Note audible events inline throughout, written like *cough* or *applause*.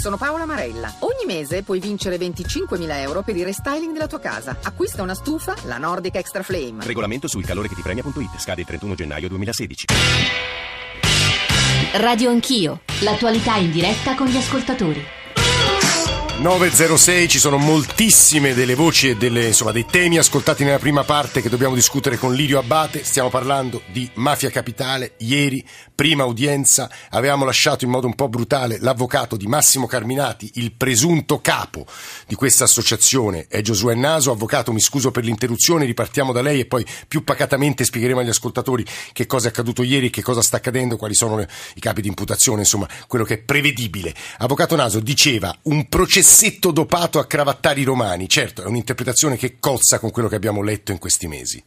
sono Paola Marella. Ogni mese puoi vincere 25.000 euro per il restyling della tua casa. Acquista una stufa, la Nordic Extra Flame. Regolamento sul calore che ti premia.it. Scade il 31 gennaio 2016. Radio Anch'io. L'attualità in diretta con gli ascoltatori. 906 ci sono moltissime delle voci e delle, insomma, dei temi ascoltati nella prima parte che dobbiamo discutere con Lirio Abate. Stiamo parlando di Mafia Capitale. Ieri, prima udienza, avevamo lasciato in modo un po' brutale l'avvocato di Massimo Carminati, il presunto capo di questa associazione. È Giosuè Naso. Avvocato, mi scuso per l'interruzione, ripartiamo da lei e poi più pacatamente spiegheremo agli ascoltatori che cosa è accaduto ieri, che cosa sta accadendo, quali sono le, i capi di imputazione, insomma, quello che è prevedibile. Avvocato Naso diceva un processo pezzetto dopato a cravattari romani. Certo, è un'interpretazione che cozza con quello che abbiamo letto in questi mesi.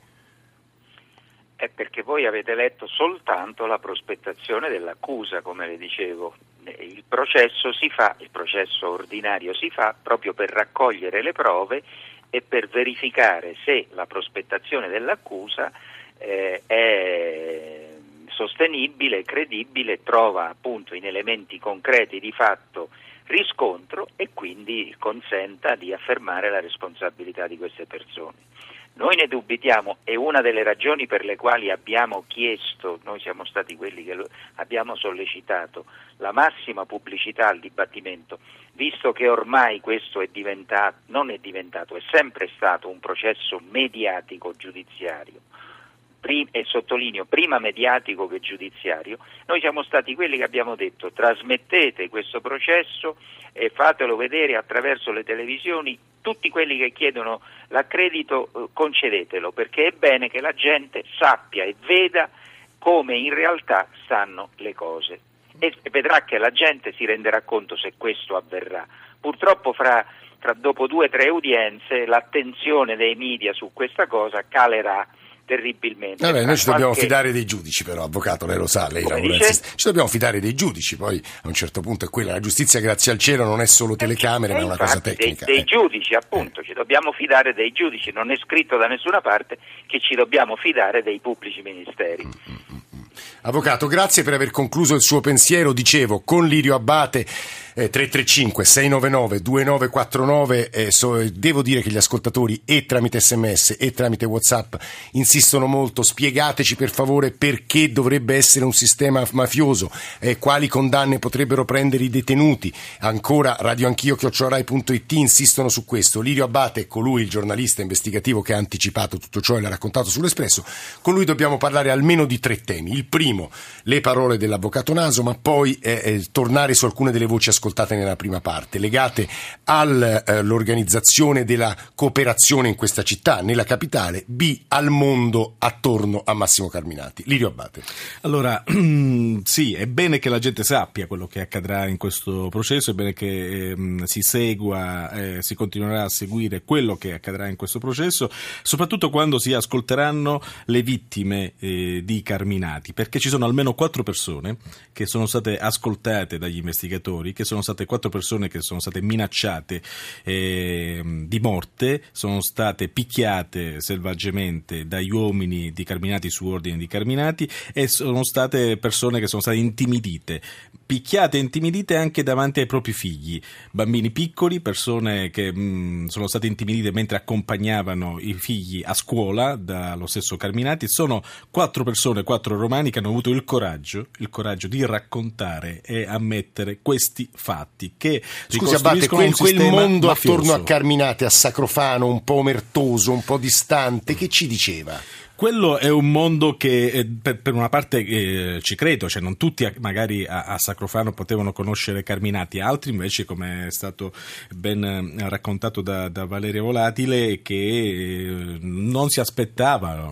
È perché voi avete letto soltanto la prospettazione dell'accusa, come le dicevo. Il processo si fa, il processo ordinario si fa proprio per raccogliere le prove e per verificare se la prospettazione dell'accusa eh, è sostenibile, credibile, trova appunto in elementi concreti di fatto riscontro e quindi consenta di affermare la responsabilità di queste persone. Noi ne dubitiamo e una delle ragioni per le quali abbiamo chiesto, noi siamo stati quelli che abbiamo sollecitato la massima pubblicità al dibattimento, visto che ormai questo è diventato, non è diventato, è sempre stato un processo mediatico giudiziario. E sottolineo prima mediatico che giudiziario, noi siamo stati quelli che abbiamo detto trasmettete questo processo e fatelo vedere attraverso le televisioni, tutti quelli che chiedono l'accredito eh, concedetelo perché è bene che la gente sappia e veda come in realtà stanno le cose e vedrà che la gente si renderà conto se questo avverrà. Purtroppo fra, fra dopo due o tre udienze l'attenzione dei media su questa cosa calerà terribilmente. Vabbè, noi ci dobbiamo qualche... fidare dei giudici, però, avvocato, lei lo sa, lei lavora Ci dobbiamo fidare dei giudici, poi a un certo punto è quella. La giustizia, grazie al cielo, non è solo telecamere, eh, ma è una cosa tecnica. Dei, dei eh. giudici, appunto, eh. ci dobbiamo fidare dei giudici, non è scritto da nessuna parte che ci dobbiamo fidare dei pubblici ministeri. Mm-hmm. Avvocato, grazie per aver concluso il suo pensiero. Dicevo, con Lirio Abbate eh, 335 699 2949 eh, so, devo dire che gli ascoltatori e tramite sms e tramite whatsapp insistono molto. Spiegateci per favore perché dovrebbe essere un sistema mafioso quali condanne potrebbero prendere i detenuti. Ancora radioanchio chiocciorai.it insistono su questo. Lirio Abate colui il giornalista investigativo che ha anticipato tutto ciò e l'ha raccontato sull'Espresso con lui dobbiamo parlare almeno di tre temi. Il primo le parole dell'avvocato Naso ma poi eh, eh tornare su alcune delle voci ascoltate nella prima parte, legate all'organizzazione della cooperazione in questa città, nella capitale, B al mondo attorno a Massimo Carminati. Lirio Abbate. Allora, *clears throat* sì, è bene che la gente sappia quello che accadrà in questo processo, è bene che eh, si segua, eh, si continuerà a seguire quello che accadrà in questo processo, soprattutto quando si ascolteranno le vittime eh, di Carminati, perché ci sono almeno quattro persone che sono state ascoltate dagli investigatori, che sono state quattro persone che sono state minacciate eh, di morte, sono state picchiate selvaggiamente dagli uomini di Carminati su ordine di Carminati e sono state persone che sono state intimidite, picchiate e intimidite anche davanti ai propri figli, bambini piccoli, persone che mh, mm, sono state intimidite mentre accompagnavano i figli a scuola dallo stesso Carminati. Sono quattro persone, quattro romani che hanno avuto il coraggio, il coraggio di raccontare e ammettere questi fatti che Scusi Abate, quel, quel mondo mafioso. attorno a Carminati, a Sacrofano, un po' omertoso, un po' distante, che ci diceva? Quello è un mondo che eh, per, per una parte eh, ci credo, cioè non tutti magari a, a, Sacrofano potevano conoscere Carminati, altri invece come è stato ben eh, raccontato da, da Valeria Volatile che eh, non si aspettava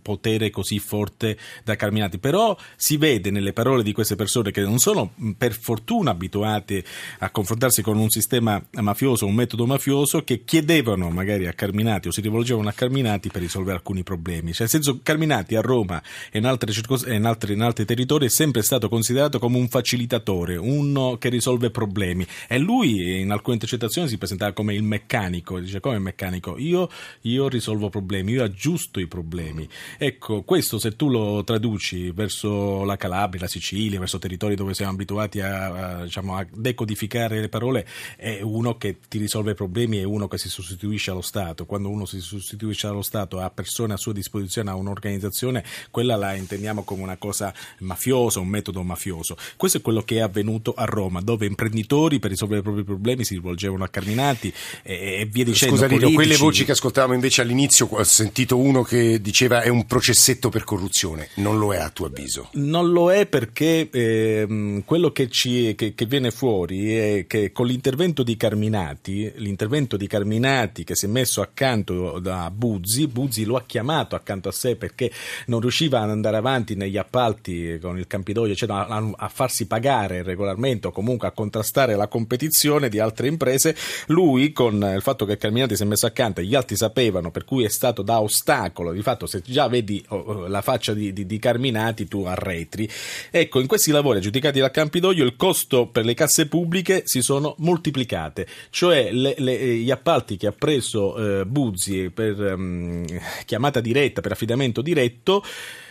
potere così forte da Carminati, però si vede nelle parole di queste persone che non sono per fortuna abituate a confrontarsi con un sistema mafioso, un metodo mafioso che chiedevano magari a Carminati o si rivolgevano a Carminati per risolvere alcuni problemi. Cioè nel senso Carminati a Roma e in, circos- in, altri, in altri territori è sempre stato considerato come un facilitatore, uno che risolve problemi. E lui in alcune intercettazioni si presentava come il meccanico, dice come meccanico, io, io risolvo problemi, io aggiusto i problemi. Ecco, questo se tu lo traduci verso la Calabria, la Sicilia, verso territori dove siamo abituati a, a, diciamo, a decodificare le parole, è uno che ti risolve problemi, è uno che si sostituisce allo Stato. Quando uno si sostituisce allo Stato, ha persone a sua disposizione, ha un'organizzazione, quella la intendiamo come una cosa mafiosa, un metodo mafioso. Questo è quello che è avvenuto a Roma, dove imprenditori per risolvere i propri problemi si rivolgevano a Carminati e, e via dicendo. Scusa Lino, quelle voci che ascoltavamo invece all'inizio, ho sentito uno che diceva è un processetto per corruzione, non lo è a tuo avviso? Non lo è perché eh, quello che, ci, che, che viene fuori è che con l'intervento di Carminati, l'intervento di Carminati che si è messo accanto da Buzzi, Buzzi lo ha chiamato accanto a sé perché non riusciva ad andare avanti negli appalti con il Campidoglio, eccetera, a, a farsi pagare regolarmente o comunque a contrastare la competizione di altre imprese, lui con il fatto che Carminati si è messo accanto e gli altri sapevano, per cui è stato da ostacolo, di fatto se già vedi oh, la faccia di, di, di Carminati tu arretri. Ecco, in questi lavori aggiudicati dal Campidoglio il costo per le casse pubbliche si sono moltiplicate, cioè le, le, gli appalti che ha preso eh, Buzzi per um, chiamata diretta, per affidamento diretto,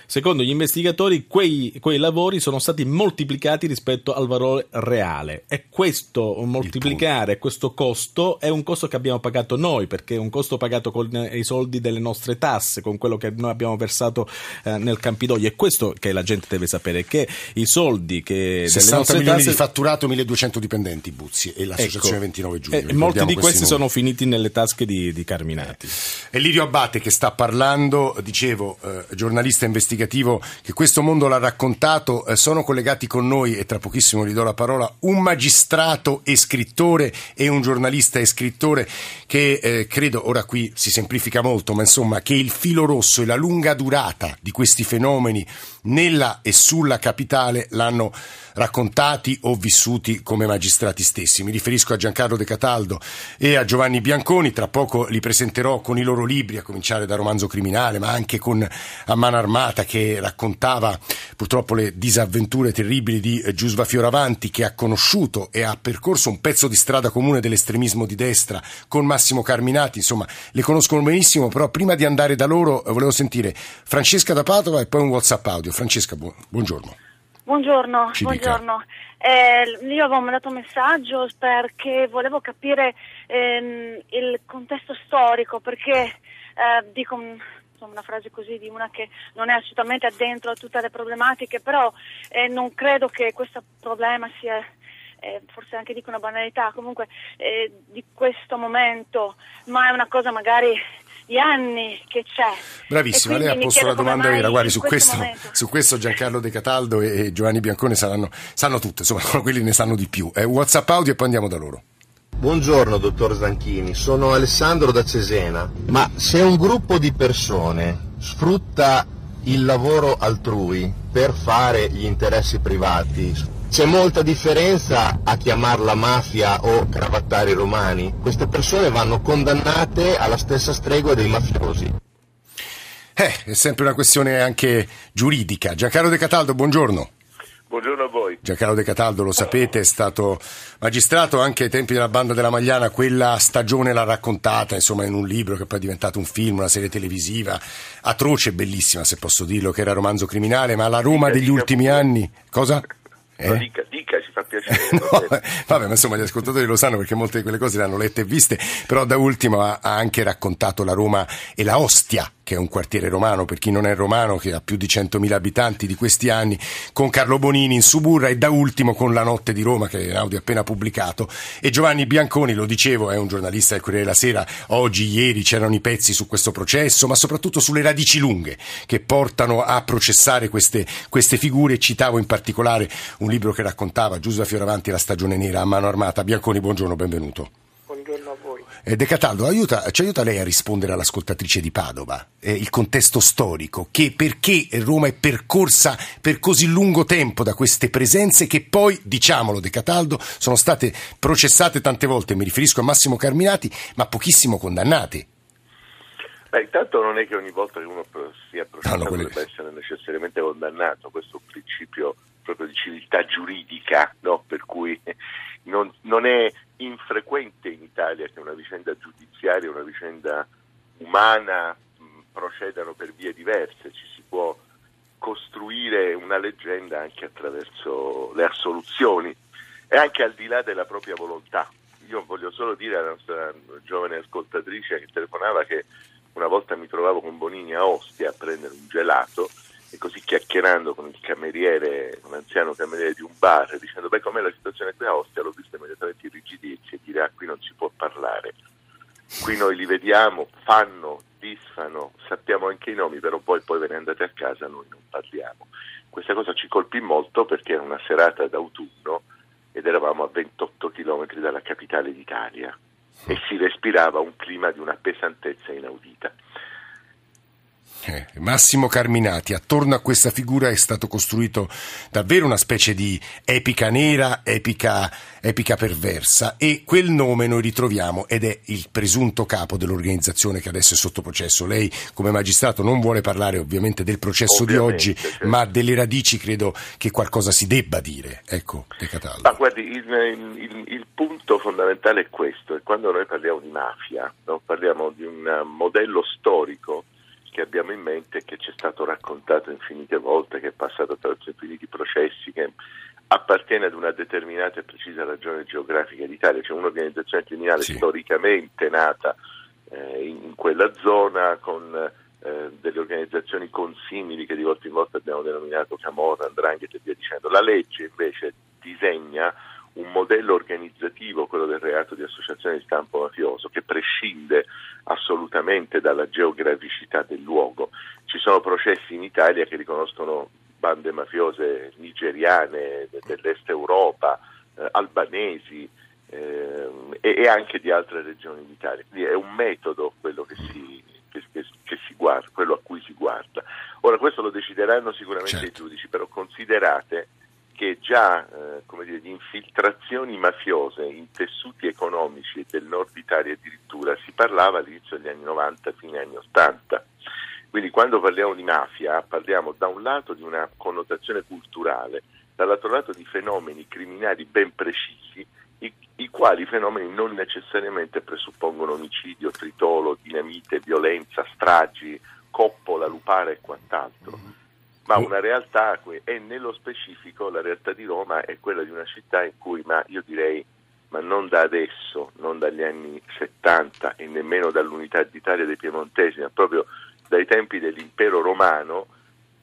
Secondo gli investigatori, quei, quei, lavori sono stati moltiplicati rispetto al valore reale e questo moltiplicare questo costo è un costo che abbiamo pagato noi perché è un costo pagato con i soldi delle nostre tasse, con quello che noi abbiamo versato eh, nel Campidoglio. È questo che la gente deve sapere: che i soldi che 60 milioni tasse... di fatturato, 1200 dipendenti, Buzzi e l'associazione ecco, 29 giugno. E molti di questi sono finiti nelle tasche di, di Carminati. Eh. Lirio Abate che sta parlando, dicevo, eh, giornalista investigativo investigativo che questo mondo l'ha raccontato. Eh, sono collegati con noi e tra pochissimo gli do la parola un magistrato e scrittore e un giornalista e scrittore che eh, credo, ora qui si semplifica molto, ma insomma che il filo rosso e la lunga durata di questi fenomeni nella e sulla capitale l'hanno raccontati o vissuti come magistrati stessi. Mi riferisco a Giancarlo De Cataldo e a Giovanni Bianconi, tra poco li presenterò con i loro libri, a cominciare da Romanzo Criminale, ma anche con A mano armata che raccontava purtroppo le disavventure terribili di Giusva Fioravanti che ha conosciuto e ha percorso un pezzo di strada comune dell'estremismo di destra con Massimo Carminati, insomma le conoscono benissimo, però prima di andare da loro volevo sentire Francesca da Padova e poi un WhatsApp audio. Francesca, buongiorno. Buongiorno, buongiorno. Eh, io avevo mandato un messaggio perché volevo capire ehm, il contesto storico, perché eh, dico insomma, una frase così di una che non è assolutamente addentro a tutte le problematiche, però eh, non credo che questo problema sia eh, forse anche dico una banalità, comunque eh, di questo momento, ma è una cosa magari di anni che c'è. Bravissima, lei ha posto la domanda vera. Guardi, su questo, su questo, Giancarlo De Cataldo e Giovanni Biancone saranno, sanno tutto, insomma, *laughs* quelli ne sanno di più. Eh, WhatsApp audio e poi andiamo da loro. Buongiorno dottor Zanchini, sono Alessandro da Cesena, ma se un gruppo di persone sfrutta il lavoro altrui per fare gli interessi privati, c'è molta differenza a chiamarla mafia o cravattare i romani. Queste persone vanno condannate alla stessa stregua dei mafiosi. Eh, è sempre una questione anche giuridica. Giancarlo De Cataldo, buongiorno. Buongiorno a voi. Giancarlo De Cataldo, lo sapete, è stato magistrato anche ai tempi della banda della Magliana, quella stagione l'ha raccontata, insomma, in un libro che poi è diventato un film, una serie televisiva, atroce e bellissima, se posso dirlo, che era romanzo criminale, ma la Roma degli ultimi anni... Cosa? Eh? Dica, dica, ci fa piacere. *laughs* no, vabbè, ma insomma gli ascoltatori lo sanno perché molte di quelle cose le hanno lette e viste, però da ultimo ha, ha anche raccontato la Roma e la Ostia che è un quartiere romano, per chi non è romano, che ha più di 100.000 abitanti di questi anni, con Carlo Bonini in Suburra e da ultimo con La Notte di Roma, che è audio appena pubblicato. E Giovanni Bianconi, lo dicevo, è un giornalista del Corriere della Sera, oggi, ieri c'erano i pezzi su questo processo, ma soprattutto sulle radici lunghe che portano a processare queste, queste figure. Citavo in particolare un libro che raccontava Giuseppe Fioravanti, La stagione nera a mano armata. Bianconi, buongiorno, benvenuto. Buongiorno a voi. Eh, De Cataldo, aiuta, ci aiuta lei a rispondere all'ascoltatrice di Padova, eh, il contesto storico, che perché Roma è percorsa per così lungo tempo da queste presenze che poi, diciamolo De Cataldo, sono state processate tante volte, mi riferisco a Massimo Carminati, ma pochissimo condannate. Beh, intanto non è che ogni volta che uno sia processato No, no, quello- debba essere necessariamente condannato, questo è un principio proprio di civiltà giuridica, no? per cui non, non è infrequente in Italia che una vicenda giudiziaria, una vicenda umana procedano per vie diverse, ci si può costruire una leggenda anche attraverso le assoluzioni e anche al di là della propria volontà. Io voglio solo dire alla nostra giovane ascoltatrice che telefonava che una volta mi trovavo con Bonini a Ostia a prendere un gelato e così chiacchierando con il cameriere, un anziano cameriere di un bar, dicendo beh com'è la situazione qui a Ostia, l'ho visto immediatamente irrigidirsi e dire ah qui non si può parlare. Qui noi li vediamo, fanno, disfano, sappiamo anche i nomi, però poi, poi ve ne andate a casa, noi non parliamo. Questa cosa ci colpì molto perché era una serata d'autunno ed eravamo a 28 km dalla capitale d'Italia e si respirava un clima di una pesantezza inaudita. Eh, Massimo Carminati, attorno a questa figura è stato costruito davvero una specie di epica nera, epica, epica perversa e quel nome noi ritroviamo ed è il presunto capo dell'organizzazione che adesso è sotto processo. Lei come magistrato non vuole parlare ovviamente del processo di Ovviamente, oggi, certo. ma delle radici credo che qualcosa si debba dire. Ecco, De Cataldo. Ma guardi, il, il- il punto fondamentale è questo, e quando noi parliamo di mafia, no? parliamo di un eh, modello storico che abbiamo in mente e che ci è stato raccontato infinite volte, che è passato attraverso infiniti processi, che appartiene ad una determinata e precisa ragione geografica d'Italia, cioè un'organizzazione criminale Sì. storicamente nata eh, in quella zona con eh, delle organizzazioni consimili che di volta in volta abbiamo denominato Camorra, Andrangheta e via dicendo. La legge invece disegna un modello organizzativo, quello del reato di associazione di stampo mafioso, che prescinde assolutamente dalla geograficità del luogo. Ci sono processi in Italia che riconoscono bande mafiose nigeriane de- dell'est Europa, eh, albanesi ehm, e, e anche di altre regioni d'Italia. Quindi è un metodo quello che si, che- che- che si guarda, quello a cui si guarda. Ora questo lo decideranno sicuramente Certo. i giudici, però considerate che già eh, dire, di infiltrazioni mafiose in tessuti economici del nord Italia addirittura si parlava all'inizio degli anni 90, fine anni 80. Quindi quando parliamo di mafia parliamo da un lato di una connotazione culturale, dall'altro lato di fenomeni criminali ben precisi, i, i quali fenomeni non necessariamente presuppongono omicidio, tritolo, dinamite, violenza, stragi, coppola, lupare e quant'altro ma una realtà e nello specifico la realtà di Roma è quella di una città in cui, ma io direi, ma non da adesso, non dagli anni 70 e nemmeno dall'unità d'Italia dei Piemontesi, ma proprio dai tempi dell'impero romano,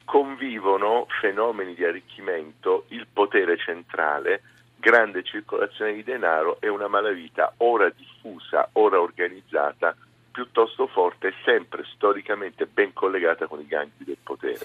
convivono fenomeni di arricchimento, il potere centrale, grande circolazione di denaro e una malavita ora diffusa, ora organizzata, piuttosto forte e sempre storicamente ben collegata con i gangli del potere.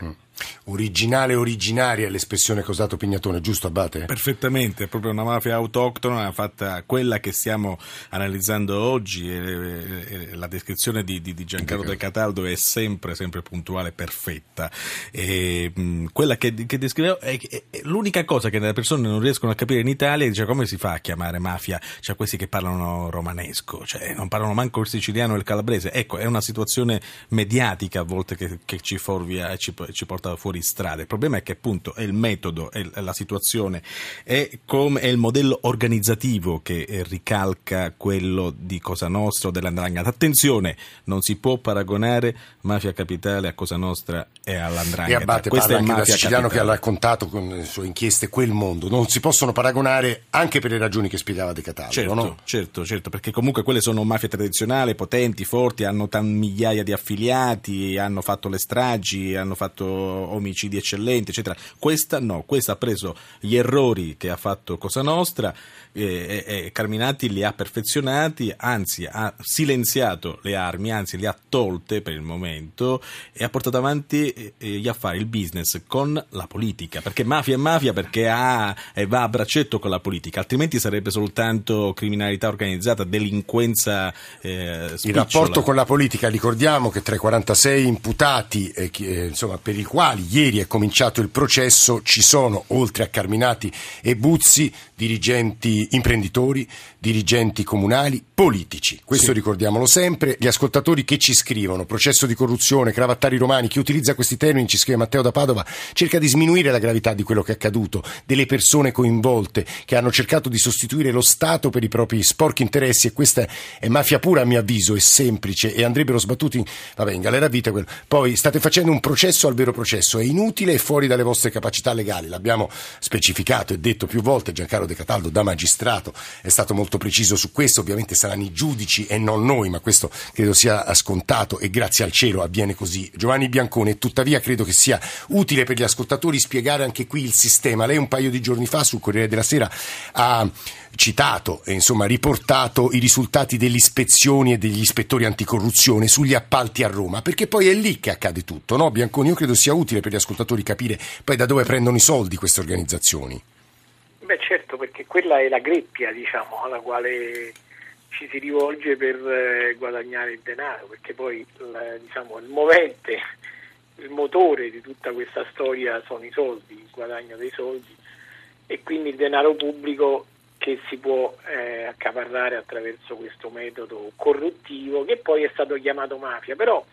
Originale originaria l'espressione che ha usato Pignatone, giusto Abate? Perfettamente, è proprio una mafia autoctona fatta quella che stiamo analizzando oggi e la descrizione di, di- di Giancarlo De Cataldo è sempre, sempre puntuale, perfetta. E, mh, quella che, che descrivevo è, è- è l'unica cosa che le persone non riescono a capire in Italia, dice come si fa a chiamare mafia? Cioè questi che parlano romanesco, cioè non parlano manco il siciliano e il calabrese. Ecco, è una situazione mediatica a volte che, che ci forvia e ci, ci porta fuori strada. Il problema è che appunto è il metodo, è, la situazione, è, come, è il modello organizzativo che eh, ricalca quello di Cosa Nostra o dell'Andrangheta. Attenzione, non si può paragonare Mafia Capitale a Cosa Nostra e E all'Andrangheta. Abate Questa parla è anche da siciliano che ha Capitale. raccontato con le sue inchieste quel mondo. Non si possono paragonare anche per le ragioni che spiegava De Cataldo, Certo, no? certo, certo, perché comunque quelle sono mafie tradizionali, potenti, forti, hanno tan migliaia di affiliati, hanno fatto le stragi, hanno fatto omicidi eccellenti, eccetera. Questa no, questa ha preso gli errori che ha fatto Cosa Nostra e, e- e Carminati li ha perfezionati, anzi ha silenziato le armi, anzi le ha tolte per il momento e ha portato avanti eh, eh, gli affari, il business con la politica, perché mafia è mafia perché ha, e va a braccetto con la politica, altrimenti sarebbe soltanto criminalità organizzata, delinquenza eh, Il rapporto con la politica, ricordiamo che tra i 46 imputati eh, eh, insomma, per i quali ieri è cominciato il processo, ci sono, oltre a Carminati e Buzzi, dirigenti imprenditori, dirigenti comunali, politici. Questo sì. ricordiamolo sempre. Gli ascoltatori che ci scrivono, processo di corruzione, cravattari romani, chi utilizza questi termini, ci scrive Matteo da Padova, cerca di sminuire la gravità di quello che è accaduto, delle persone coinvolte che hanno cercato di sostituire lo Stato per i propri sporchi interessi e questa è mafia pura a mio avviso, è semplice e andrebbero sbattuti vabbè, in galera vita. Poi state facendo un processo al vero processo, è inutile e fuori dalle vostre capacità legali, l'abbiamo specificato e detto più volte, Giancarlo De Cataldo da magistrato è stato molto preciso su questo, ovviamente saranno i giudici e non noi, ma questo credo sia scontato e grazie al cielo avviene così. Giovanni Biancone, tuttavia credo che sia utile per gli ascoltatori spiegare anche qui il sistema. Lei un paio di giorni fa sul Corriere della Sera ha citato e insomma riportato i risultati delle ispezioni e degli ispettori anticorruzione sugli appalti a Roma, perché poi è lì che accade tutto, no? Bianconi, io credo sia utile per gli ascoltatori capire poi da dove prendono i soldi queste organizzazioni. Beh certo, perché quella è la greppia diciamo, alla quale ci si rivolge per eh, guadagnare il denaro, perché poi diciamo, il movente, il motore di tutta questa storia sono i soldi, il guadagno dei soldi e quindi il denaro pubblico che si può eh, accaparrare attraverso questo metodo corruttivo che poi è stato chiamato mafia. Però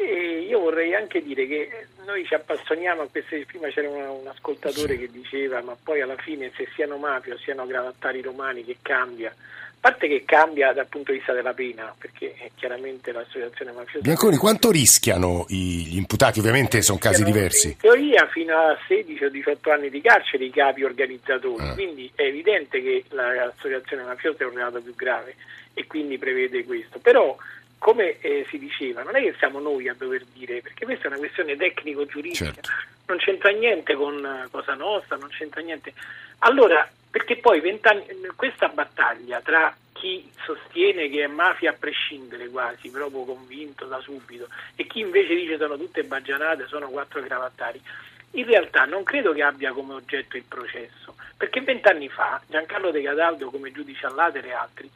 eh, io vorrei anche dire che noi ci appassioniamo a queste, prima c'era un, un ascoltatore che diceva ma poi alla fine se siano mafia o siano gravattari romani che cambia, a parte che cambia dal punto di vista della pena, perché chiaramente l'associazione mafiosa... Bianconi, quanto rischiano gli imputati? Ovviamente sono casi diversi. In teoria fino a 16 o 18 anni di carcere i capi organizzatori, ah. quindi è evidente che l'associazione mafiosa è un reato più grave e quindi prevede questo. Però come eh, si diceva, non è che siamo noi a dover dire, perché questa è una questione tecnico-giuridica, certo. non c'entra niente con Cosa Nostra, non c'entra niente. Allora, perché poi questa battaglia tra chi sostiene che è mafia a prescindere quasi, proprio convinto da subito, e chi invece dice sono tutte baggianate, sono quattro cravattari, in realtà non credo che abbia come oggetto il processo, perché vent'anni fa Giancarlo De Cataldo come giudice all'Atere e altri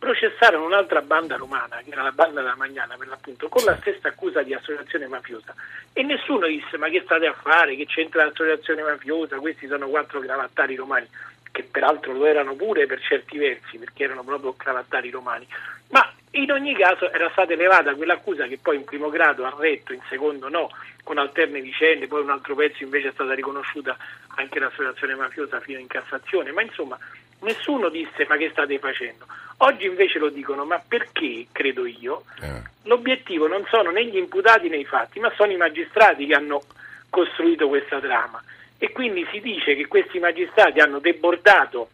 processarono un'altra banda romana, che era la banda della Magnana per l'appunto, con la stessa accusa di associazione mafiosa. E nessuno disse ma che state a fare, che c'entra l'associazione mafiosa, questi sono quattro cravattari romani che peraltro lo erano pure per certi versi, perché erano proprio cravattari romani, ma in ogni caso era stata elevata quell'accusa che poi in primo grado ha retto, in secondo no, con alterne vicende, poi un altro pezzo invece è stata riconosciuta anche l'associazione mafiosa fino in Cassazione, ma insomma nessuno disse ma che state facendo. Oggi invece lo dicono, ma perché, credo io, eh. l'obiettivo non sono né gli imputati né i fatti, ma sono i magistrati che hanno costruito questa trama e quindi si dice che questi magistrati hanno debordato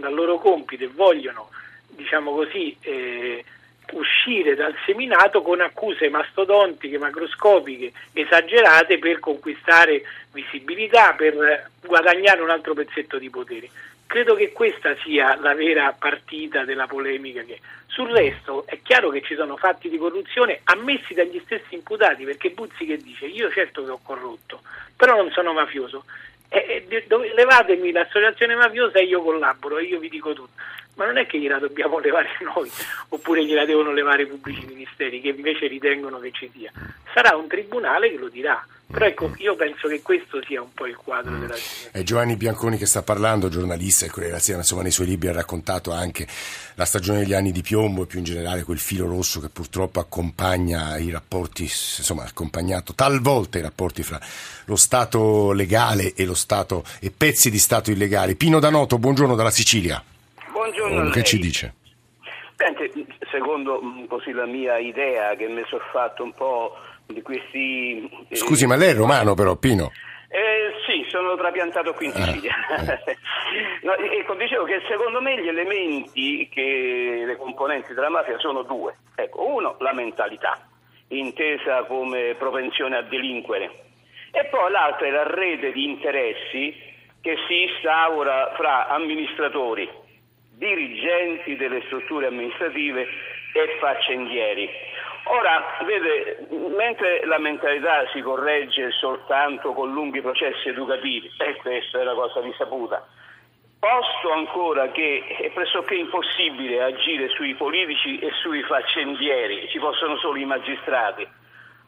dal loro compito e vogliono, diciamo così, eh, uscire dal seminato con accuse mastodontiche, macroscopiche, esagerate per conquistare visibilità, per guadagnare un altro pezzetto di potere. Credo che questa sia la vera partita della polemica. Che... Sul resto è chiaro che ci sono fatti di corruzione ammessi dagli stessi imputati, perché Buzzi che dice io certo che ho corrotto, però non sono mafioso. Eh, eh, levatemi l'associazione mafiosa e io collaboro e io vi dico tutto. Ma non è che gliela dobbiamo *laughs* levare noi, oppure gliela devono levare i pubblici ministeri che invece ritengono che ci sia. Sarà un tribunale che lo dirà. Però ecco, io penso che questo sia un po' il quadro mm. della È Giovanni Bianconi che sta parlando, giornalista e Corriere della insomma nei suoi libri ha raccontato anche la stagione degli anni di piombo e più in generale quel filo rosso che purtroppo accompagna i rapporti, insomma ha accompagnato talvolta i rapporti fra lo Stato legale e lo Stato e pezzi di Stato illegali. Pino Danoto, buongiorno dalla Sicilia. Buongiorno. Oh, che ci dice? Sente, secondo mm, così la mia idea che mi sono fatto un po' di questi... Eh, Scusi, ma lei è romano però, Pino? Eh, sì, sono trapiantato qui in ah, Sicilia. Eh. *laughs* no, ecco, dicevo che secondo me gli elementi, che le componenti della mafia sono due. Ecco, uno, la mentalità, intesa come propensione a delinquere. E poi l'altra è la rete di interessi che si instaura fra amministratori, dirigenti delle strutture amministrative e faccendieri. Ora, vede, mentre la mentalità si corregge soltanto con lunghi processi educativi, e questa è la cosa risaputa, posto ancora che è pressoché impossibile agire sui politici e sui faccendieri, ci possono solo i magistrati,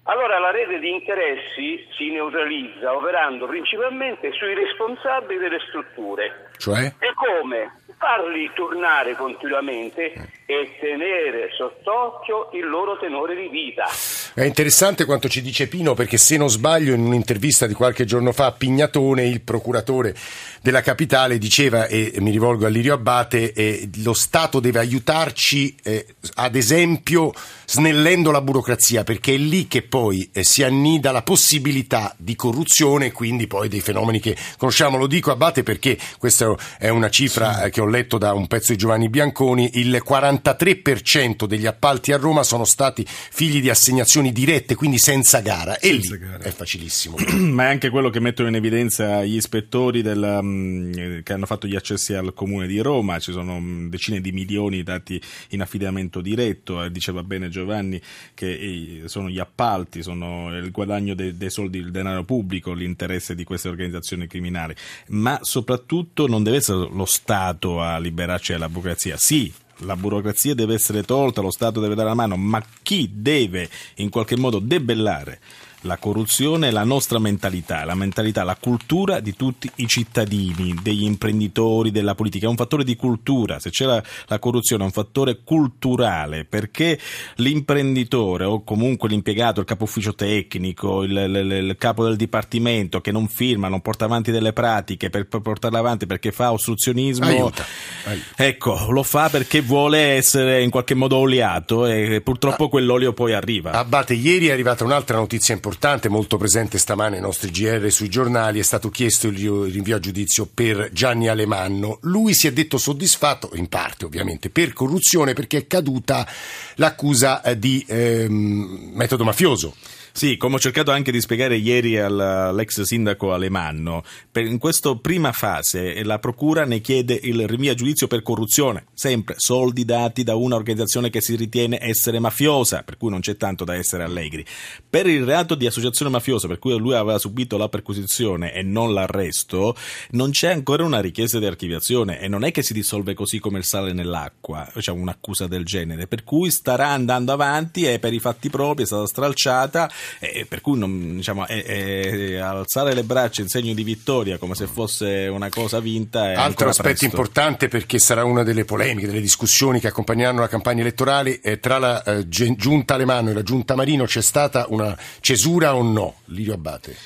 allora la rete di interessi si neutralizza operando principalmente sui responsabili delle strutture. Cioè? E come? Farli tornare continuamente e tenere sott'occhio il loro tenore di vita. È interessante quanto ci dice Pino perché se non sbaglio in un'intervista di qualche giorno fa a Pignatone il procuratore della capitale diceva e mi rivolgo a Lirio Abbate eh, lo Stato deve aiutarci eh, ad esempio snellendo la burocrazia perché è lì che poi eh, si annida la possibilità di corruzione e quindi poi dei fenomeni che conosciamo. Lo dico Abbate perché questa è una cifra sì. che ho letto da un pezzo di Giovanni Bianconi, il 43% degli appalti a Roma sono stati figli di assegnazioni dirette, quindi senza gara. E senza lì gara. è facilissimo. *clears throat* Ma è anche quello che mettono in evidenza gli ispettori della Ehm, che hanno fatto gli accessi al comune di Roma, ci sono mm, decine di milioni dati in affidamento diretto, eh, diceva bene Giovanni che eh, sono gli appalti, sono il guadagno dei, dei soldi, il denaro pubblico, l'interesse di queste organizzazioni criminali, ma soprattutto non deve essere lo Stato a liberarci dalla burocrazia, sì, la burocrazia deve essere tolta, lo Stato deve dare la mano, ma chi deve in qualche modo debellare la corruzione è la nostra mentalità, la mentalità, la cultura di tutti i cittadini, degli imprenditori, della politica. È un fattore di cultura. Se c'è la, la corruzione è un fattore culturale perché l'imprenditore o comunque l'impiegato, il capo ufficio tecnico, il, il, il, capo del dipartimento che non firma, non porta avanti delle pratiche per, per portarle avanti perché fa ostruzionismo, aiuta, aiuta. ecco, lo fa perché vuole essere in qualche modo oliato e purtroppo ah, quell'olio poi arriva. Abate, ieri è arrivata un'altra notizia importante importante, molto presente stamane ai nostri GR sui giornali, è stato chiesto il rinvio a giudizio per Gianni Alemanno. Lui si è detto soddisfatto, in parte ovviamente, per corruzione perché è caduta l'accusa di ehm, metodo mafioso. Sì, come ho cercato anche di spiegare ieri all'ex sindaco Alemanno, per, in questa prima fase la Procura ne chiede il rinvio a giudizio per corruzione, sempre soldi dati da un'organizzazione che si ritiene essere mafiosa, per cui non c'è tanto da essere allegri. Per il reato di associazione mafiosa, per cui lui aveva subito la perquisizione e non l'arresto, non c'è ancora una richiesta di archiviazione e non è che si dissolve così come il sale nell'acqua, cioè un'accusa del genere, per cui starà andando avanti e per i fatti propri è stata stralciata eh, per cui non, diciamo, è, è, alzare le braccia in segno di vittoria come se fosse una cosa vinta. Altro aspetto presto. importante perché sarà una delle polemiche, delle discussioni che accompagneranno la campagna elettorale eh, tra la eh, giunta Alemanno e la giunta Marino c'è stata una cesura o no? Lirio Abbate.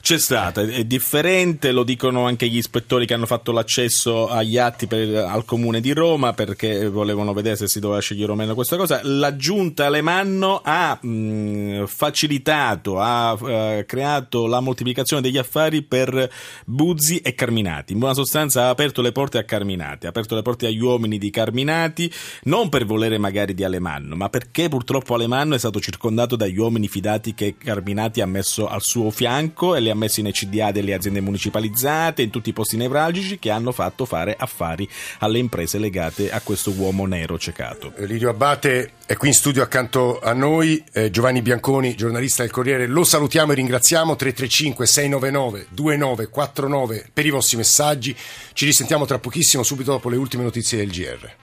C'è stata, è differente, lo dicono anche gli ispettori che hanno fatto l'accesso agli atti per, al comune di Roma perché volevano vedere se si doveva scegliere o meno questa cosa. La giunta Alemanno ha mh, facilitato, ha uh, creato la moltiplicazione degli affari per Buzzi e Carminati. In buona sostanza ha aperto le porte a Carminati, ha aperto le porte agli uomini di Carminati, non per volere magari di Alemanno, ma perché purtroppo Alemanno è stato circondato dagli uomini fidati che Carminati ha messo al suo fianco e li ha messi nei CDA delle aziende municipalizzate, in tutti i posti nevralgici che hanno fatto fare affari alle imprese legate a questo uomo nero cecato. Lirio Abbate è qui in studio accanto a noi, eh, Giovanni Bianconi, giornalista del Corriere, lo salutiamo e ringraziamo 335 699 2949 per i vostri messaggi. Ci risentiamo tra pochissimo, subito dopo le ultime notizie del GR.